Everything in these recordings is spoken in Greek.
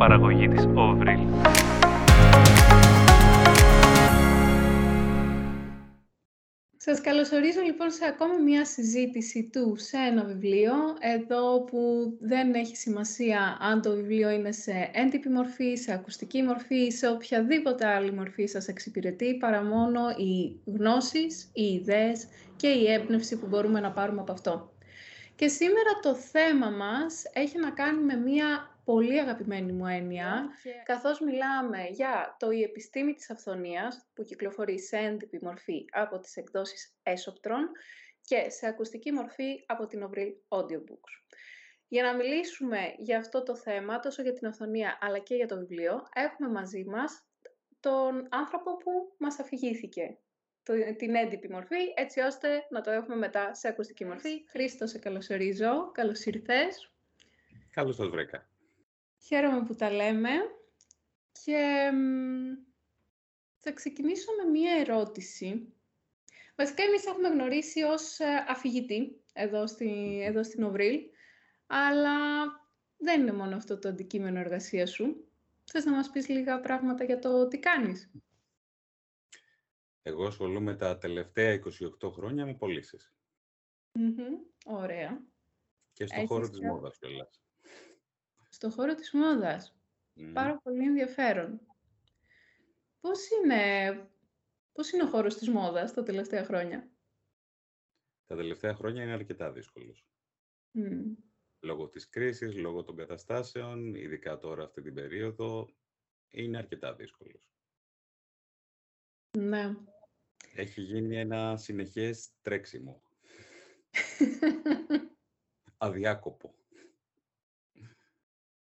παραγωγή της Ovril. Σας καλωσορίζω λοιπόν σε ακόμη μια συζήτηση του σε ένα βιβλίο, εδώ που δεν έχει σημασία αν το βιβλίο είναι σε έντυπη μορφή, σε ακουστική μορφή, σε οποιαδήποτε άλλη μορφή σας εξυπηρετεί, παρά μόνο οι γνώσεις, οι ιδέες και η έμπνευση που μπορούμε να πάρουμε από αυτό. Και σήμερα το θέμα μας έχει να κάνει με μια πολύ αγαπημένη μου έννοια, καθώς μιλάμε για το «Η επιστήμη της αυθονίας» που κυκλοφορεί σε έντυπη μορφή από τις εκδόσεις Έσοπτρον και σε ακουστική μορφή από την Ovril Audiobooks. Για να μιλήσουμε για αυτό το θέμα, τόσο για την αυθονία αλλά και για το βιβλίο, έχουμε μαζί μας τον άνθρωπο που μας αφηγήθηκε την έντυπη μορφή, έτσι ώστε να το έχουμε μετά σε ακουστική μορφή. Χρήστο, σε καλωσορίζω. Καλώς ήρθες. Καλώς σας βρήκα. Χαίρομαι που τα λέμε και θα ξεκινήσω με μία ερώτηση. Βασικά, εμείς έχουμε γνωρίσει ως ε, αφηγητή εδώ, στη, εδώ στην Οβρίλ, αλλά δεν είναι μόνο αυτό το αντικείμενο εργασίας σου. Θες να μας πεις λίγα πράγματα για το τι κάνεις; Εγώ ασχολούμαι τα τελευταία 28 χρόνια με πωλήσεις. Ωραία. Και στον χώρο της μόδας κιόλας στο χώρο της μόδας. Πάρα πολύ ενδιαφέρον. Πώς είναι, πώς είναι ο χώρος της μόδας τα τελευταία χρόνια; Τα τελευταία χρόνια είναι αρκετά δύσκολος. Λόγω της κρίσης, λόγω των καταστάσεων, ειδικά τώρα αυτή την περίοδο, είναι αρκετά δύσκολος. Ναι. Έχει γίνει ένα συνεχές τρέξιμο. Αδιάκοπο.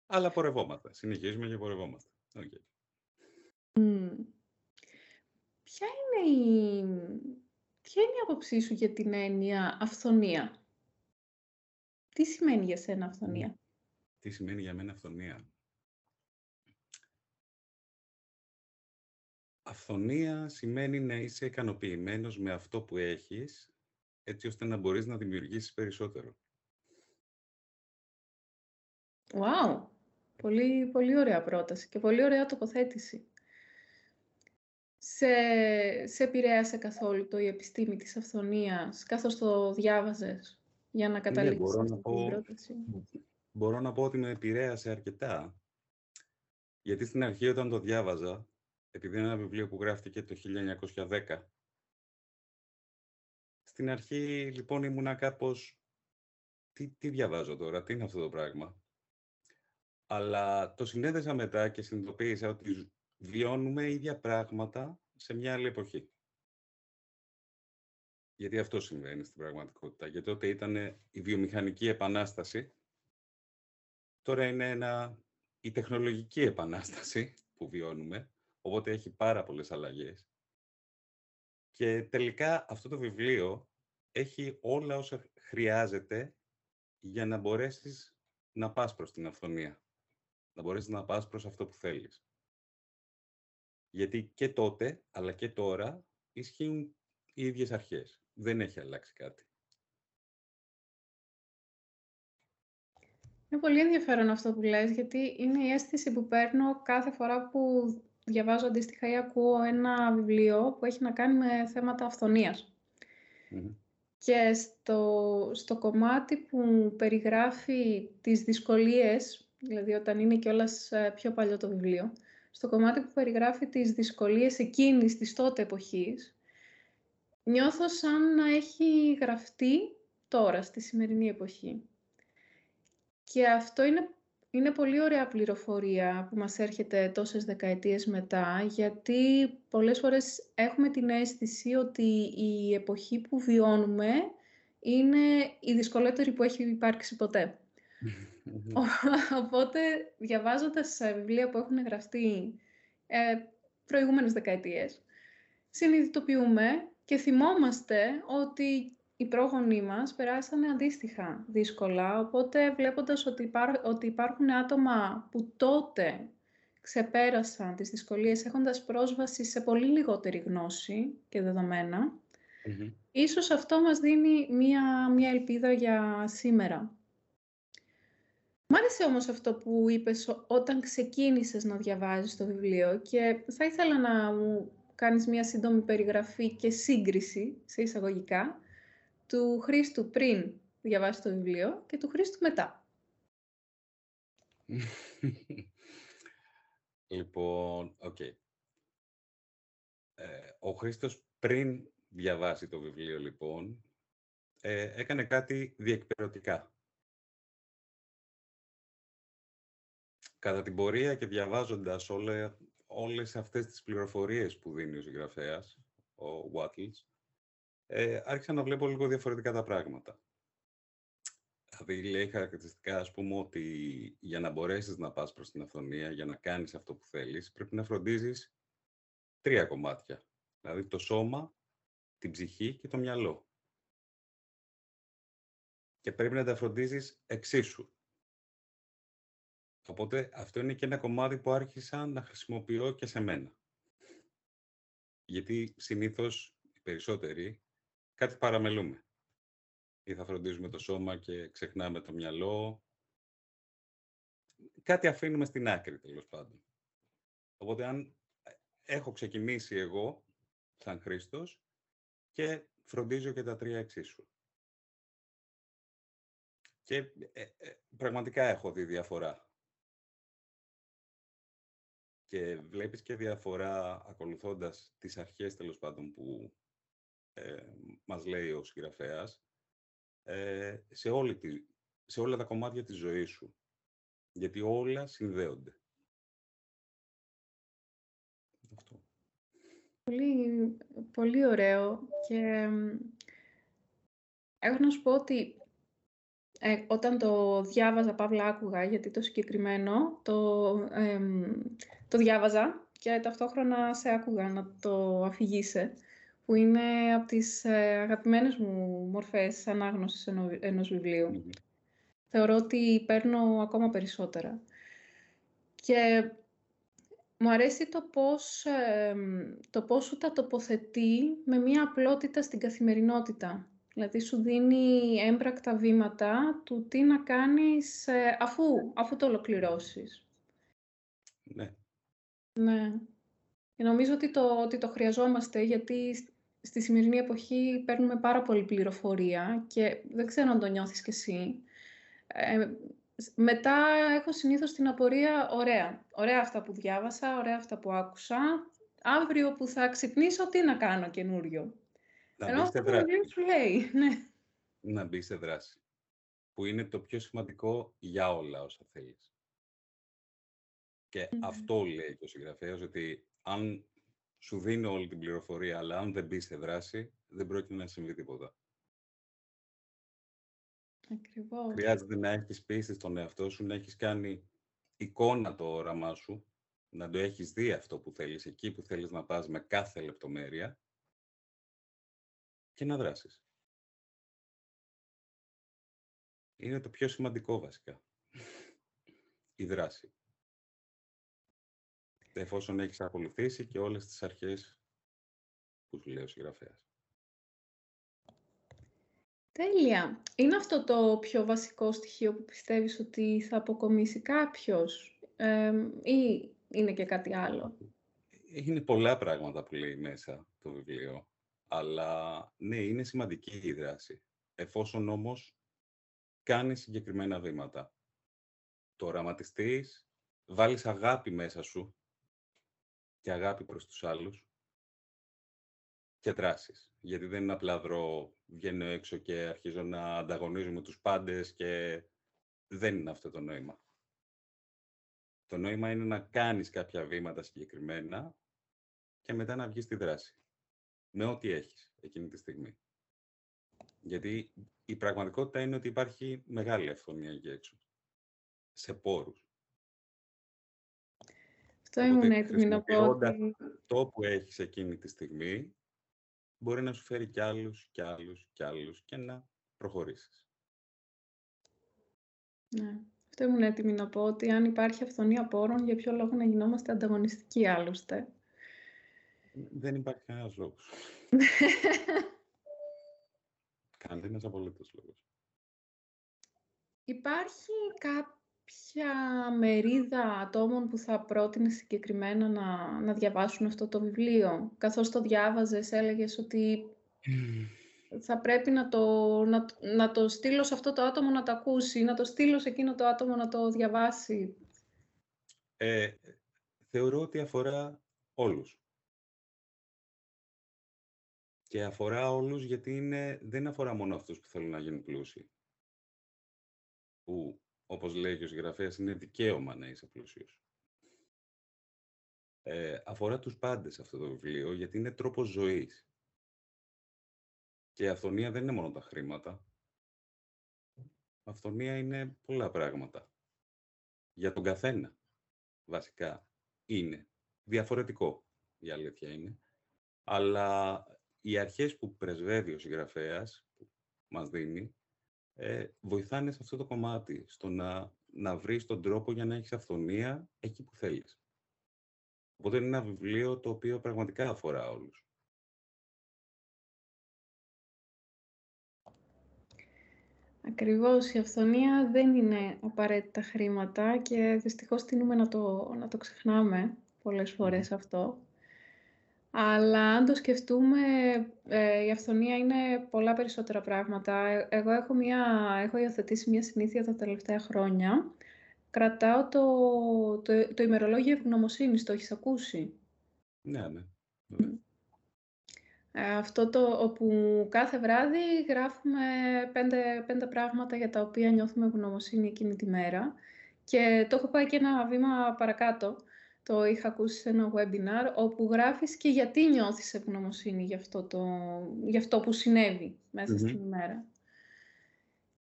Αλλά πορευόμαστε. Συνεχίζουμε και πορευόμαστε. Okay. Ποια είναι η... Ποια είναι η άποψή σου για την έννοια αυθονία; Τι σημαίνει για σένα αυθονία; Τι σημαίνει για μένα αυθονία; Αυθονία σημαίνει να είσαι ικανοποιημένος με αυτό που έχεις, έτσι ώστε να μπορείς να δημιουργήσεις περισσότερο. Wow! Πολύ, πολύ ωραία πρόταση και πολύ ωραία τοποθέτηση. Σε, σε επηρέασε καθόλου το η επιστήμη της αυθονίας, καθώς το διάβαζες, για να ναι, καταλήξεις ναι, μπορώ την πρόταση; Μπορώ να πω ότι με επηρέασε αρκετά. Γιατί στην αρχή όταν το διάβαζα, επειδή είναι ένα βιβλίο που γράφτηκε το 1910, στην αρχή λοιπόν ήμουνα κάπως, τι, τι διαβάζω τώρα, τι είναι αυτό το πράγμα; Αλλά το συνέδεσα μετά και συνειδητοποίησα ότι βιώνουμε ίδια πράγματα σε μια άλλη εποχή. Γιατί αυτό συμβαίνει στην πραγματικότητα. Γιατί τότε ήταν η βιομηχανική επανάσταση, τώρα είναι ένα, η τεχνολογική επανάσταση που βιώνουμε, οπότε έχει πάρα πολλές αλλαγές. Και τελικά αυτό το βιβλίο έχει όλα όσα χρειάζεται για να μπορέσεις να πας προς την αυθονία να μπορέσεις να πας προς αυτό που θέλεις. Γιατί και τότε, αλλά και τώρα, ισχύουν οι ίδιες αρχές. Δεν έχει αλλάξει κάτι. Είναι πολύ ενδιαφέρον αυτό που λες, γιατί είναι η αίσθηση που παίρνω κάθε φορά που διαβάζω αντίστοιχα ή ακούω ένα βιβλίο που έχει να κάνει με θέματα Και στο, στο κομμάτι που περιγράφει τις δυσκολίες δηλαδή όταν είναι κιόλας ε, πιο παλιό το βιβλίο, στο κομμάτι που περιγράφει τις δυσκολίες εκείνης της τότε εποχής, νιώθω σαν να έχει γραφτεί τώρα, στη σημερινή εποχή. Και αυτό είναι, είναι πολύ ωραία πληροφορία που μας έρχεται τόσες δεκαετίες μετά, γιατί πολλές φορές έχουμε την αίσθηση ότι η εποχή που βιώνουμε είναι η δυσκολότερη που έχει υπάρξει ποτέ. Οπότε, διαβάζοντας βιβλία που έχουν γραφτεί ε, προηγούμενες δεκαετίες, συνειδητοποιούμε και θυμόμαστε ότι οι πρόγονοί μας περάσανε αντίστοιχα δύσκολα, οπότε βλέποντας ότι, ότι υπάρχουν άτομα που τότε ξεπέρασαν τις δυσκολίες έχοντας πρόσβαση σε πολύ λιγότερη γνώση και δεδομένα, ίσως αυτό μας δίνει μία, μία ελπίδα για σήμερα. Μ' άρεσε όμως αυτό που είπες όταν ξεκίνησες να διαβάζεις το βιβλίο και θα ήθελα να μου κάνεις μια σύντομη περιγραφή και σύγκριση, σε εισαγωγικά, του Χρήστου πριν διαβάσεις το βιβλίο και του Χρήστου μετά. λοιπόν, OK. Okay. Ε, ο Χρήστος πριν διαβάσει το βιβλίο, λοιπόν, ε, έκανε κάτι διεκπαιρεωτικά. Κατά την πορεία και διαβάζοντας όλε, όλες αυτές τις πληροφορίες που δίνει ο συγγραφέας, ο Wattles, ε, άρχισα να βλέπω λίγο διαφορετικά τα πράγματα. Δηλαδή, λέει χαρακτηριστικά, ας πούμε, ότι για να μπορέσεις να πας προς την αυθονία, για να κάνεις αυτό που θέλεις, πρέπει να φροντίζεις τρία κομμάτια. Δηλαδή, το σώμα, την ψυχή και το μυαλό. Και πρέπει να τα φροντίζεις εξίσου. Οπότε αυτό είναι και ένα κομμάτι που άρχισα να χρησιμοποιώ και σε μένα. Γιατί συνήθως οι περισσότεροι κάτι παραμελούμε. Ή θα φροντίζουμε το σώμα και ξεχνάμε το μυαλό. Κάτι αφήνουμε στην άκρη, τέλος πάντων. Οπότε αν έχω ξεκινήσει εγώ, σαν Χρήστος, και φροντίζω και τα τρία εξίσου. Και ε, ε, πραγματικά έχω δει διαφορά και βλέπεις και διαφορά ακολουθώντας τις αρχές τέλος πάντων που ε, μας λέει ο συγγραφέας ε, σε, όλη τη, σε όλα τα κομμάτια της ζωής σου. Γιατί όλα συνδέονται. Αυτό. Πολύ, πολύ ωραίο και έχω να σου πω ότι ε, όταν το διάβαζα, παύλα άκουγα, γιατί το συγκεκριμένο το, το διάβαζα και ταυτόχρονα σε άκουγα να το αφηγείσαι, που είναι από τις ε, αγαπημένες μου μορφές ανάγνωσης ενός βιβλίου. Θεωρώ ότι παίρνω ακόμα περισσότερα. Και μου αρέσει το πώς, το πώς σου τα τοποθετεί με μία απλότητα στην καθημερινότητα. Δηλαδή σου δίνει έμπρακτα βήματα του τι να κάνεις ε, αφού, αφού το ολοκληρώσεις. Ναι. Ναι. Και νομίζω ότι το, ότι το χρειαζόμαστε γιατί στη σημερινή εποχή παίρνουμε πάρα πολύ πληροφορία και δεν ξέρω αν το νιώθεις κι εσύ. Ε, μετά έχω συνήθως την απορία, ωραία, ωραία αυτά που διάβασα, ωραία αυτά που άκουσα. Αύριο που θα ξυπνήσω, τι να κάνω καινούριο; Να Ενώ αυτό δράση. σου λέει, ναι. Να μπεις σε δράση. Που είναι το πιο σημαντικό για όλα όσα θέλεις. Και αυτό λέει και ο συγγραφέας, ότι αν σου δίνω όλη την πληροφορία, αλλά αν δεν μπεις σε δράση, δεν πρόκειται να συμβεί τίποτα. Ακριβώς. Χρειάζεται να έχεις πίστη στον εαυτό σου, να έχεις κάνει εικόνα το όραμά σου, να το έχεις δει αυτό που θέλεις, εκεί που θέλεις να πας με κάθε λεπτομέρεια και να δράσεις. Είναι το πιο σημαντικό βασικά. Η δράση. Εφόσον έχεις ακολουθήσει και όλες τις αρχές που σου λέει ο συγγραφέας. Τέλεια. Είναι αυτό το πιο βασικό στοιχείο που πιστεύεις ότι θα αποκομίσει κάποιος ή είναι και κάτι άλλο; Είναι πολλά πράγματα που λέει μέσα το βιβλίο. Αλλά ναι, είναι σημαντική η δράση. Εφόσον όμως κάνεις συγκεκριμένα βήματα. Το οραματιστείς, βάλεις αγάπη μέσα σου και αγάπη προς τους άλλους και δράσεις. Γιατί δεν είναι απλά δρό, βγαίνω έξω και αρχίζω να ανταγωνίζουμε τους πάντες και δεν είναι αυτό το νόημα. Το νόημα είναι να κάνεις κάποια βήματα συγκεκριμένα και μετά να βγεις στη δράση με ό,τι έχεις εκείνη τη στιγμή. Γιατί η πραγματικότητα είναι ότι υπάρχει μεγάλη αυθονία εκεί έξω. Σε πόρους. Αυτό ήμουν έτοιμη να πω. Το που έχεις εκείνη τη στιγμή μπορεί να σου φέρει κι άλλους, κι άλλους, κι άλλους και να προχωρήσεις. Ναι. Αυτό ήμουν έτοιμη να πω ότι αν υπάρχει αυθονία πόρων, για ποιο λόγο να γινόμαστε ανταγωνιστικοί άλλωστε; Δεν υπάρχει κανένας λόγος. Κανένας απολύτως λόγος. Υπάρχει κα... ποια μερίδα ατόμων που θα πρότεινε συγκεκριμένα να, να διαβάσουν αυτό το βιβλίο. Καθώς το διάβαζες, έλεγες ότι θα πρέπει να το, να, να το στείλω σε αυτό το άτομο να το ακούσει, να το στείλω σε εκείνο το άτομο να το διαβάσει. Ε, θεωρώ ότι αφορά όλους. Και αφορά όλους γιατί είναι, δεν αφορά μόνο αυτούς που θέλουν να γίνουν πλούσιοι. Που, όπως λέει και ο συγγραφέας, είναι δικαίωμα να είσαι πλούσιος. Ε, αφορά τους πάντες αυτό το βιβλίο, γιατί είναι τρόπος ζωής. Και η αυθονία δεν είναι μόνο τα χρήματα. Αυθονία είναι πολλά πράγματα. Για τον καθένα, βασικά, είναι. Διαφορετικό, η αλήθεια είναι. Αλλά οι αρχές που πρεσβεύει ο συγγραφέας, που μας δίνει, ε, βοηθάνε σε αυτό το κομμάτι, στο να, να βρεις τον τρόπο για να έχεις αυθονία εκεί που θέλεις. Οπότε είναι ένα βιβλίο το οποίο πραγματικά αφορά όλους. Ακριβώς, η αυθονία δεν είναι απαραίτητα χρήματα και δυστυχώς τείνουμε να το, να το ξεχνάμε πολλές φορές αυτό. Αλλά αν το σκεφτούμε, ε, η αυθονία είναι πολλά περισσότερα πράγματα. Ε, εγώ έχω, μια, έχω υιοθετήσει μια συνήθεια τα τελευταία χρόνια. Κρατάω το, το, το ημερολόγιο ευγνωμοσύνης, το έχεις ακούσει; Ναι, ναι. Ε, αυτό το όπου κάθε βράδυ γράφουμε πέντε, πέντε πράγματα για τα οποία νιώθουμε ευγνωμοσύνη εκείνη τη μέρα. Και το έχω πάει και ένα βήμα παρακάτω το είχα ακούσει σε ένα webinar, όπου γράφεις και γιατί νιώθεις ευγνωμοσύνη για αυτό, το, για αυτό που συνέβη μέσα στην ημέρα.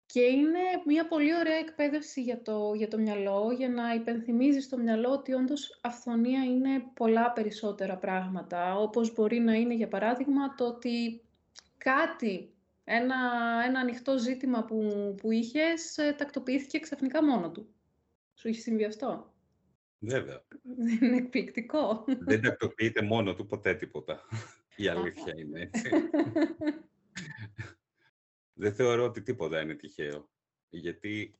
Και είναι μια πολύ ωραία εκπαίδευση για το, για το μυαλό, για να υπενθυμίζεις στο μυαλό ότι όντως αυθονία είναι πολλά περισσότερα πράγματα. Όπως μπορεί να είναι, για παράδειγμα, το ότι κάτι, ένα, ένα ανοιχτό ζήτημα που, που είχες, ε, τακτοποιήθηκε ξαφνικά μόνο του. Σου έχει συμβεί αυτό; Βέβαια. Δεν είναι εκπληκτικό. Δεν τακτοποιείται μόνο του ποτέ τίποτα. Η αλήθεια είναι έτσι. Δεν θεωρώ ότι τίποτα είναι τυχαίο. Γιατί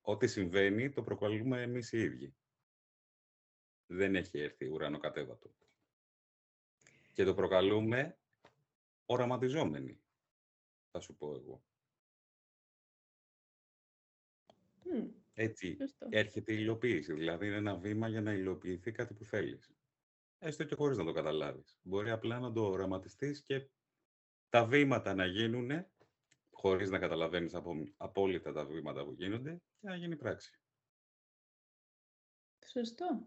ό,τι συμβαίνει το προκαλούμε εμείς οι ίδιοι. Δεν έχει έρθει ουρανοκατέβατο. Και το προκαλούμε οραματιζόμενοι, θα σου πω εγώ. Έτσι έρχεται η υλοποίηση. Δηλαδή είναι ένα βήμα για να υλοποιηθεί κάτι που θέλεις. Έστω και χωρίς να το καταλάβεις. Μπορεί απλά να το οραματιστείς και τα βήματα να γίνουν χωρίς να καταλαβαίνεις απόλυτα τα βήματα που γίνονται και να γίνει πράξη. Σωστό.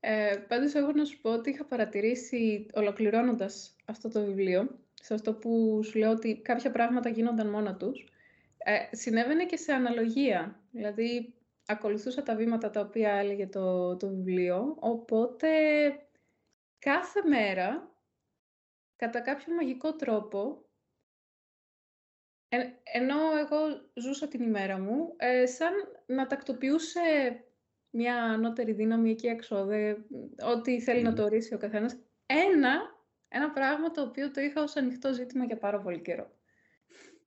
Ε, πάντως, εγώ να σου πω ότι είχα παρατηρήσει, ολοκληρώνοντας αυτό το βιβλίο, σε αυτό που σου λέω ότι κάποια πράγματα γίνονταν μόνα τους, ε, συνέβαινε και σε αναλογία. Δηλαδή, ακολουθούσα τα βήματα τα οποία έλεγε το, το βιβλίο, οπότε κάθε μέρα, κατά κάποιο μαγικό τρόπο, ε, ενώ εγώ ζούσα την ημέρα μου, ε, σαν να τακτοποιούσε μια ανώτερη δύναμη εκεί έξω, ό,τι θέλει να το ορίσει ο καθένας, ένα, ένα πράγμα το οποίο το είχα ως ανοιχτό ζήτημα για πάρα πολύ καιρό.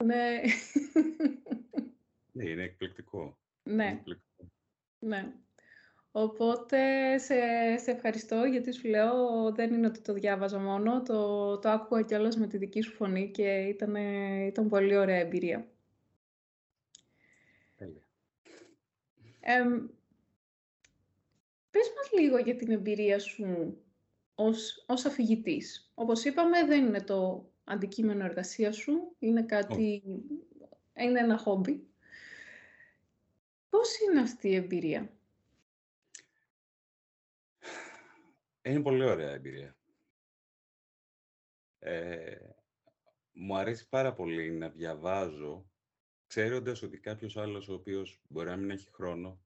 Ναι. Ναι, είναι εκπληκτικό. Ναι. Ναι. Οπότε σε, σε ευχαριστώ γιατί σου λέω δεν είναι ότι το διάβαζα μόνο, το, το άκουγα κιόλας με τη δική σου φωνή και ήταν, ήταν πολύ ωραία εμπειρία. Τέλεια. Ε, πες μας λίγο για την εμπειρία σου ως, ως αφηγητής. Όπως είπαμε δεν είναι το αντικείμενο εργασίας σου, είναι κάτι, είναι ένα χόμπι. Πώς είναι αυτή η εμπειρία; Είναι πολύ ωραία εμπειρία. Ε, μου αρέσει πάρα πολύ να διαβάζω, ξέροντας ότι κάποιος άλλος ο οποίος μπορεί να μην έχει χρόνο,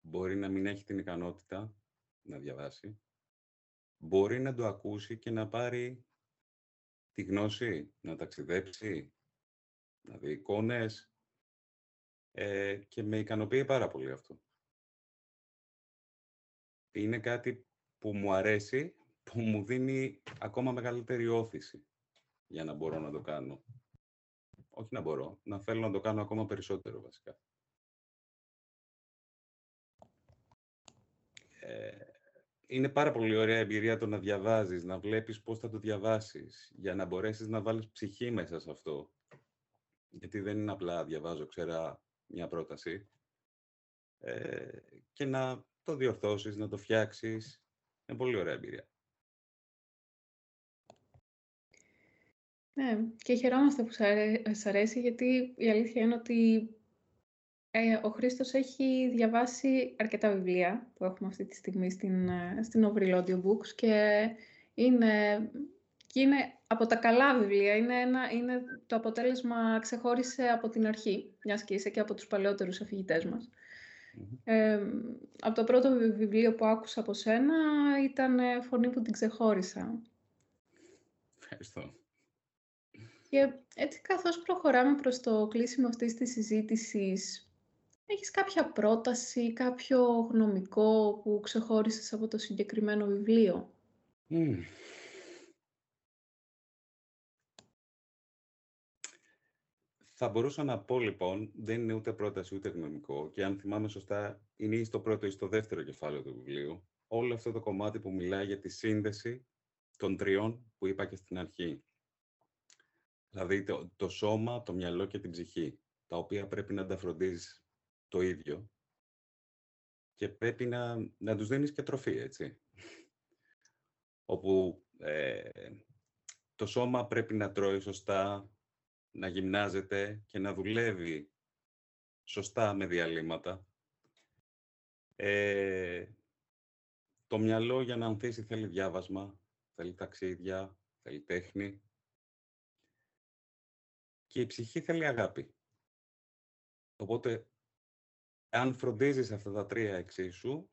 μπορεί να μην έχει την ικανότητα να διαβάσει, μπορεί να το ακούσει και να πάρει τη γνώση, να ταξιδέψει, να δει εικόνες ε, και με ικανοποιεί πάρα πολύ αυτό. Είναι κάτι που μου αρέσει, που μου δίνει ακόμα μεγαλύτερη όθηση για να μπορώ να το κάνω. όχι να μπορώ, να θέλω να το κάνω ακόμα περισσότερο βασικά. Ε, είναι πάρα πολύ ωραία εμπειρία το να διαβάζεις, να βλέπεις πώς θα το διαβάσεις, για να μπορέσεις να βάλεις ψυχή μέσα σε αυτό. Γιατί δεν είναι απλά διαβάζω, ξέρα μια πρόταση. Ε, και να το διορθώσεις, να το φτιάξεις. Είναι πολύ ωραία εμπειρία. Ναι, και χαιρόμαστε που σας αρέσει, γιατί η αλήθεια είναι ότι ε, ο Χρήστος έχει διαβάσει αρκετά βιβλία που έχουμε αυτή τη στιγμή στην, ε, στην Overall Audiobooks και είναι, και είναι από τα καλά βιβλία. Είναι, ένα, είναι το αποτέλεσμα ξεχώρισε από την αρχή, μιας και είσαι και από τους παλαιότερους αφηγητές μας. Ε, από το πρώτο βιβλίο που άκουσα από σένα ήταν «Φωνή που την ξεχώρισα». Ευχαριστώ. Και έτσι καθώς προχωράμε προς το κλείσιμο αυτής της συζήτησης, έχεις κάποια πρόταση, κάποιο γνωμικό που ξεχώρισες από το συγκεκριμένο βιβλίο; Θα μπορούσα να πω λοιπόν, δεν είναι ούτε πρόταση ούτε γνωμικό και αν θυμάμαι σωστά είναι ή στο πρώτο ή στο δεύτερο κεφάλαιο του βιβλίου όλο αυτό το κομμάτι που μιλάει για τη σύνδεση των τριών που είπα και στην αρχή. Δηλαδή το, το σώμα, το μυαλό και την ψυχή, τα οποία πρέπει να τα φροντίζεις το ίδιο και πρέπει να, να τους δίνεις και τροφή, έτσι. Όπου ε, το σώμα πρέπει να τρώει σωστά, να γυμνάζεται και να δουλεύει σωστά με διαλύματα. Ε, το μυαλό για να ανθίσει θέλει διάβασμα, θέλει ταξίδια, θέλει τέχνη. Και η ψυχή θέλει αγάπη. Οπότε αν φροντίζεις αυτά τα τρία εξίσου,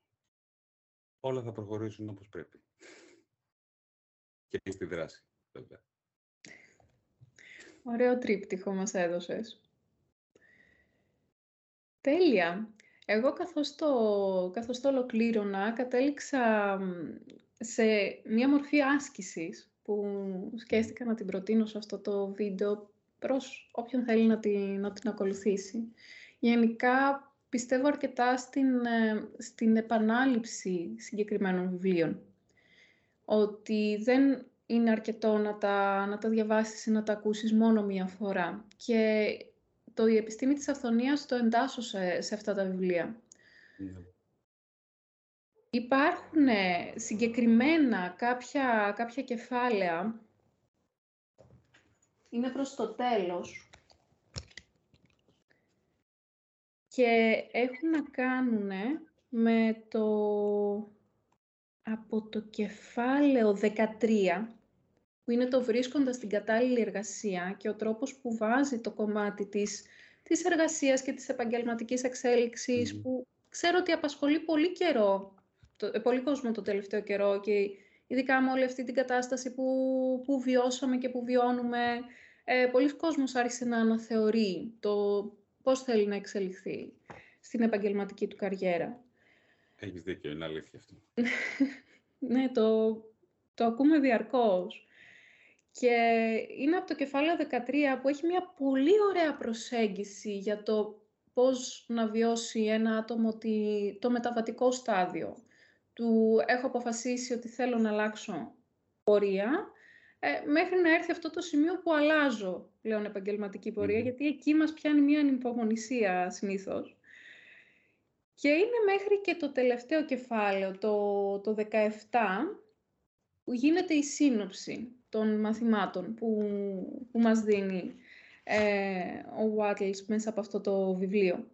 όλα θα προχωρήσουν όπως πρέπει. Και στη δράση, βέβαια. Ωραίο τρίπτυχο μας έδωσες. Τέλεια. Εγώ καθώς το, καθώς το ολοκλήρωνα, κατέληξα σε μία μορφή άσκησης που σκέφτηκα να την προτείνω σε αυτό το βίντεο προς όποιον θέλει να την, να την ακολουθήσει. Γενικά πιστεύω αρκετά στην, ε, στην επανάληψη συγκεκριμένων βιβλίων. Ότι δεν είναι αρκετό να τα, να τα διαβάσεις ή να τα ακούσεις μόνο μία φορά. Και το «Η επιστήμη της αυθονίας» το εντάσσω σε, σε αυτά τα βιβλία. Ναι. Υπάρχουν συγκεκριμένα κάποια, κάποια κεφάλαια, είναι προς το τέλος, και έχουν να κάνουν με το από το κεφάλαιο 13, που είναι το βρίσκοντας την κατάλληλη εργασία και ο τρόπος που βάζει το κομμάτι της, της εργασίας και της επαγγελματικής που ξέρω ότι απασχολεί πολύ καιρό, το, ε, πολύ κόσμο το τελευταίο καιρό και ειδικά με όλη αυτή την κατάσταση που, που βιώσαμε και που βιώνουμε, ε, πολλοί κόσμος άρχισε να αναθεωρεί το πώς θέλει να εξελιχθεί στην επαγγελματική του καριέρα. Έχεις δίκιο, είναι αλήθεια αυτό. ναι, το, το ακούμε διαρκώς. Και είναι από το κεφάλαιο 13 που έχει μια πολύ ωραία προσέγγιση για το πώς να βιώσει ένα άτομο το μεταβατικό στάδιο. Του έχω αποφασίσει ότι θέλω να αλλάξω πορεία ε, μέχρι να έρθει αυτό το σημείο που αλλάζω πλέον επαγγελματική γιατί εκεί μας πιάνει μια ανυπομονησία συνήθως. Και είναι μέχρι και το τελευταίο κεφάλαιο, το, το 17, που γίνεται η σύνοψη των μαθημάτων που, που μας δίνει ε, ο Βάτλς μέσα από αυτό το βιβλίο.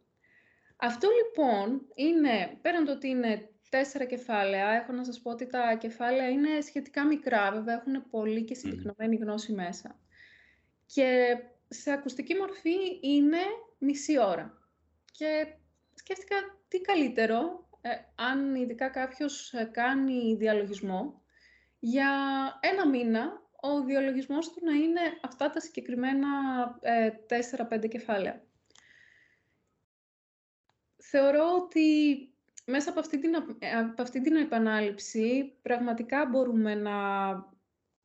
Αυτό λοιπόν είναι, πέραν το ότι είναι τέσσερα κεφάλαια. Έχω να σας πω ότι τα κεφάλαια είναι σχετικά μικρά, βέβαια έχουν πολύ και συμπυκνωμένη γνώση μέσα. Και σε ακουστική μορφή είναι μισή ώρα. Και σκέφτηκα τι καλύτερο, ε, αν ειδικά κάποιος ε, κάνει διαλογισμό, για ένα μήνα ο διαλογισμός του να είναι αυτά τα συγκεκριμένα ε, τέσσερα-πέντε κεφάλαια. Θεωρώ ότι μέσα από αυτή, την, ε, από αυτή την επανάληψη πραγματικά μπορούμε να,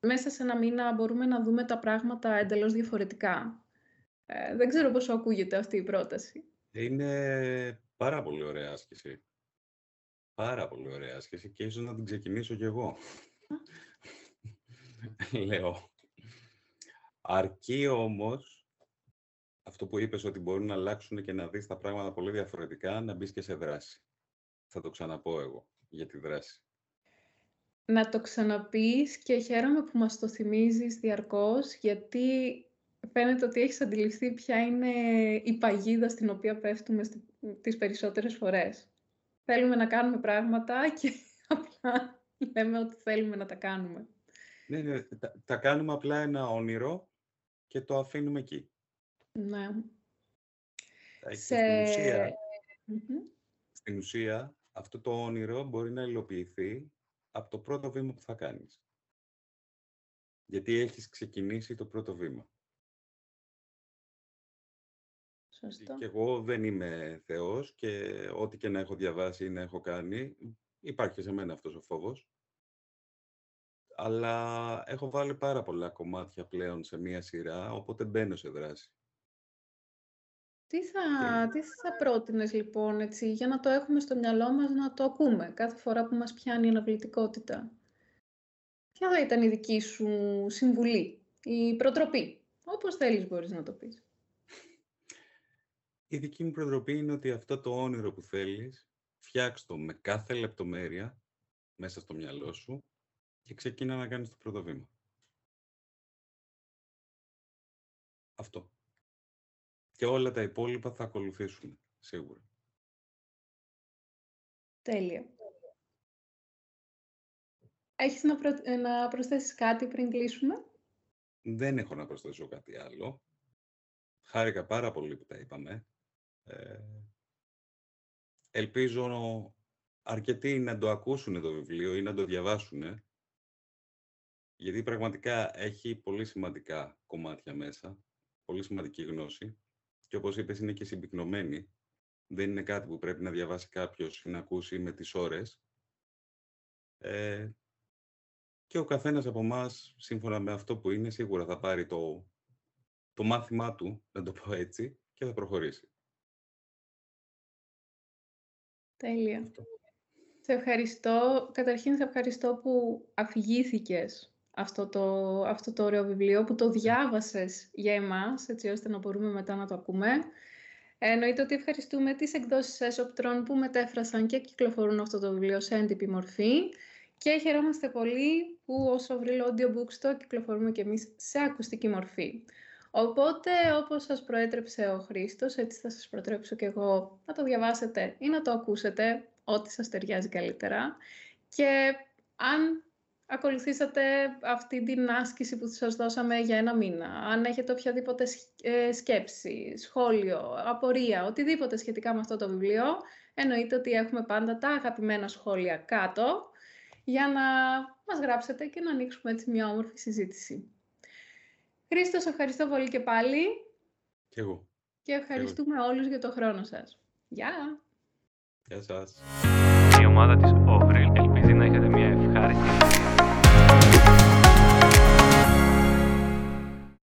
μέσα σε ένα μήνα μπορούμε να δούμε τα πράγματα εντελώς διαφορετικά. Ε, δεν ξέρω πόσο ακούγεται αυτή η πρόταση. Είναι πάρα πολύ ωραία άσκηση. Πάρα πολύ ωραία άσκηση και ίσως να την ξεκινήσω κι εγώ. Λέω. Αρκεί όμως αυτό που είπες ότι μπορούν να αλλάξουν και να δεις τα πράγματα πολύ διαφορετικά, να μπεις και σε δράση. Θα το ξαναπώ εγώ για τη δράση. Να το ξαναπείς και χαίρομαι που μας το θυμίζεις διαρκώς, γιατί φαίνεται ότι έχεις αντιληφθεί ποια είναι η παγίδα στην οποία πέφτουμε τις περισσότερες φορές. Θέλουμε να κάνουμε πράγματα και απλά λέμε ότι θέλουμε να τα κάνουμε. Ναι, ναι, τα, κάνουμε απλά ένα όνειρο και το αφήνουμε εκεί. Ναι. Σε... Στην, ουσία, αυτό το όνειρο μπορεί να υλοποιηθεί από το πρώτο βήμα που θα κάνεις. Γιατί έχεις ξεκινήσει το πρώτο βήμα. Σωστό. Και εγώ δεν είμαι θεός και ό,τι και να έχω διαβάσει ή να έχω κάνει, υπάρχει σε μένα αυτός ο φόβος. Αλλά έχω βάλει πάρα πολλά κομμάτια πλέον σε μία σειρά, οπότε μπαίνω σε δράση. Τι θα, τι θα πρότεινες λοιπόν έτσι, για να το έχουμε στο μυαλό μας να το ακούμε κάθε φορά που μας πιάνει η αναβλητικότητα; Ποια θα ήταν η δική σου συμβουλή, η προτροπή, όπως θέλεις μπορείς να το πεις. Η δική μου προτροπή είναι ότι αυτό το όνειρο που θέλεις, φτιάξ' το με κάθε λεπτομέρεια μέσα στο μυαλό σου και ξεκίνα να κάνεις το πρώτο βήμα. Αυτό. Και όλα τα υπόλοιπα θα ακολουθήσουν, σίγουρα. Τέλεια. Έχεις να, προ... να προσθέσεις κάτι πριν κλείσουμε; Δεν έχω να προσθέσω κάτι άλλο. Χάρηκα πάρα πολύ που τα είπαμε. Ε, ελπίζω αρκετοί να το ακούσουν το βιβλίο ή να το διαβάσουν, γιατί πραγματικά έχει πολύ σημαντικά κομμάτια μέσα, πολύ σημαντική γνώση και όπως είπες είναι και συμπυκνωμένη. Δεν είναι κάτι που πρέπει να διαβάσει κάποιος ή να ακούσει με τις ώρες. Ε, και ο καθένας από εμάς, σύμφωνα με αυτό που είναι, σίγουρα θα πάρει το, το μάθημά του, να το πω έτσι, και θα προχωρήσει. Τέλεια. Σε ευχαριστώ. Καταρχήν, σε ευχαριστώ που αφηγήθηκες αυτό το, αυτό το ωραίο βιβλίο, που το διάβασες για εμάς, έτσι ώστε να μπορούμε μετά να το ακούμε. Εννοείται ότι ευχαριστούμε τις εκδόσεις Έσοπτρων που μετέφρασαν και κυκλοφορούν αυτό το βιβλίο σε έντυπη μορφή και χαιρόμαστε πολύ που ως Avril Audiobooks το κυκλοφορούμε και εμείς σε ακουστική μορφή. Οπότε, όπως σας προέτρεψε ο Χρήστος, έτσι θα σας προτρέψω και εγώ να το διαβάσετε ή να το ακούσετε, ό,τι σας ταιριάζει καλύτερα. Και αν ακολουθήσατε αυτή την άσκηση που σας δώσαμε για ένα μήνα, αν έχετε οποιαδήποτε ε, σκέψη, σχόλιο, απορία, οτιδήποτε σχετικά με αυτό το βιβλίο, εννοείται ότι έχουμε πάντα τα αγαπημένα σχόλια κάτω, για να μας γράψετε και να ανοίξουμε έτσι μια όμορφη συζήτηση. Χρήστο, ευχαριστώ πολύ και πάλι. Και εγώ. Και ευχαριστούμε όλους για το χρόνο σας. Γεια! Γεια σας. Η ομάδα της Ovril